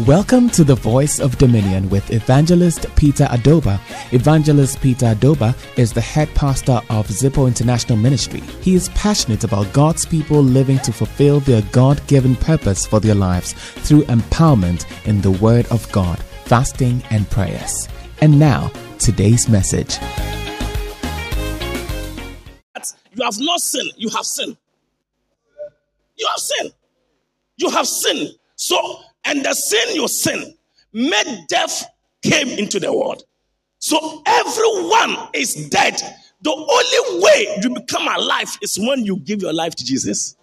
Welcome to the Voice of Dominion with Evangelist Peter Adoba. Evangelist Peter Adoba is the head pastor of ZIPO International Ministry. He is passionate about God's people living to fulfill their God given purpose for their lives through empowerment in the Word of God, fasting, and prayers. And now, today's message. You have not sinned, you have sinned. You have sinned. You have sinned. So, and the sin you sin made death came into the world. So everyone is dead. The only way you become alive is when you give your life to Jesus.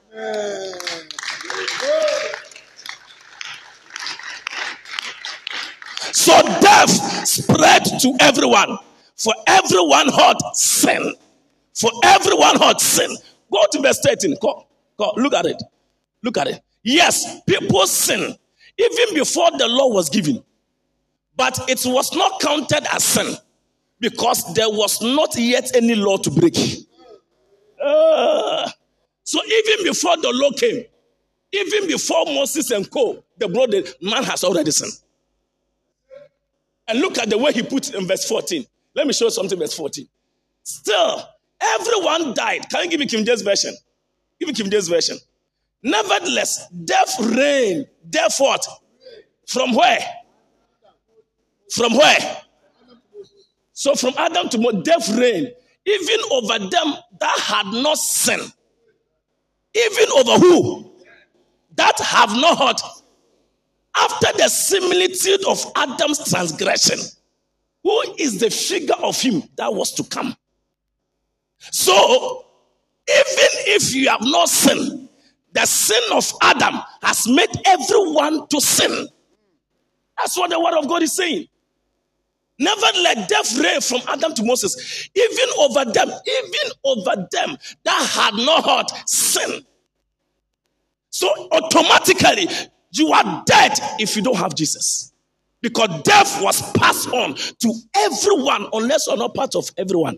So death spread to everyone. For everyone had sin. For everyone had sin. Go to verse 13. Go, go, look at it. Look at it. Yes, people sin even before the law was given. But it was not counted as sin because there was not yet any law to break. Uh, so even before the law came, even before Moses and Co, the brother, man has already sinned. And look at the way he put in verse 14. Let me show you something, verse 14. Still, everyone died. Can you give me King James Version? Give me King James Version. Nevertheless, death reigned. Death what? From where? From where? So from Adam to death reigned. Even over them that had not sinned. Even over who? That have not heard. After the similitude of Adam's transgression, who is the figure of him that was to come? So, even if you have not sinned, the sin of Adam has made everyone to sin. That's what the word of God is saying. Never let death reign from Adam to Moses, even over them, even over them that had not sin. So automatically, you are dead if you don't have Jesus. Because death was passed on to everyone, unless you're not part of everyone.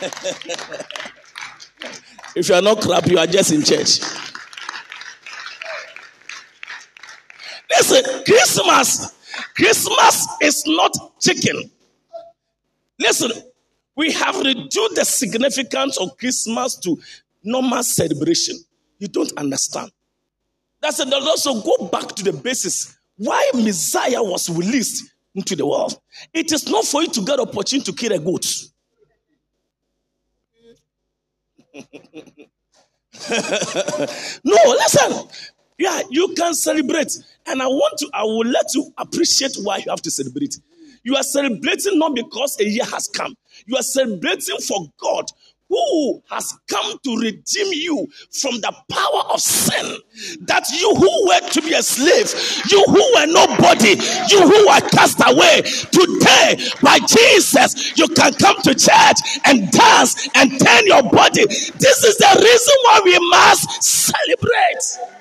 if you are not crap, you are just in church. Listen, Christmas, Christmas is not chicken. Listen, we have reduced the significance of Christmas to normal celebration. You don't understand. That's it. Also, go back to the basis why Messiah was released into the world. It is not for you to get opportunity to kill a goat. no, listen. Yeah, you can celebrate. And I want to, I will let you appreciate why you have to celebrate. You are celebrating not because a year has come. You are celebrating for God who has come to redeem you from the power of sin. That you who were to be a slave, you who were nobody, you who were cast away, today by Jesus, you can come to church and dance and turn your body. This is the reason why we must celebrate.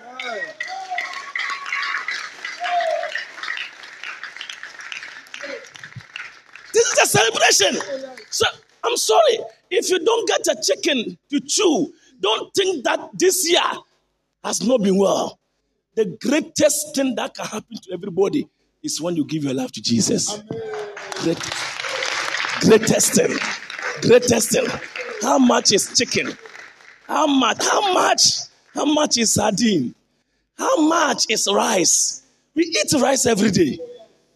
This is a celebration. So I'm sorry. If you don't get a chicken to chew, don't think that this year has not been well. The greatest thing that can happen to everybody is when you give your life to Jesus. Great, greatest thing. Greatest thing. How much is chicken? How much? How much? How much is sardine? How much is rice? We eat rice every day.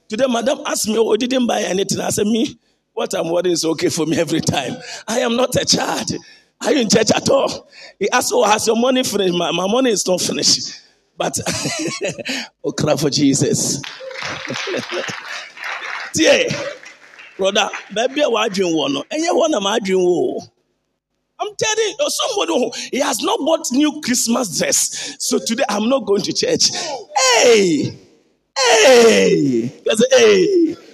Today, madam asked me, oh, didn't buy anything. I said, me, what I'm worrying is okay for me every time. I am not a child. Are you in church at all? He asked, Oh, has your money finished? My, my money is not finished. But, oh, cry for Jesus. Dear, brother, baby, what dream one? And you want my dream? I'm telling you, somebody who he has not bought new Christmas dress. So today I'm not going to church. Hey, hey, hey. Hey!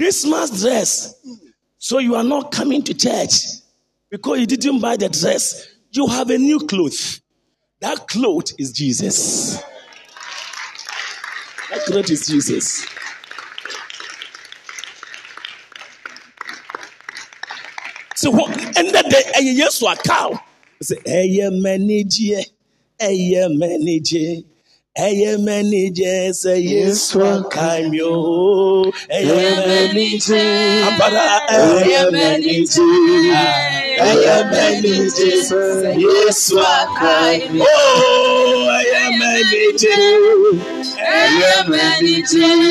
Christmas dress. So you are not coming to church because you didn't buy the dress. You have a new cloth. That cloth is Jesus. That cloth is Jesus. So what eh, yes cow? I say, hey, manager, hey, manager mɛnigye sɛ yesu akaw mi o ɛyɛ mɛnigye abara ɛyɛ mɛnigye ɛyɛ mɛnigye sɛ yesu akaw mi o ɛyɛ mɛnigye ɛyɛ mɛnigye.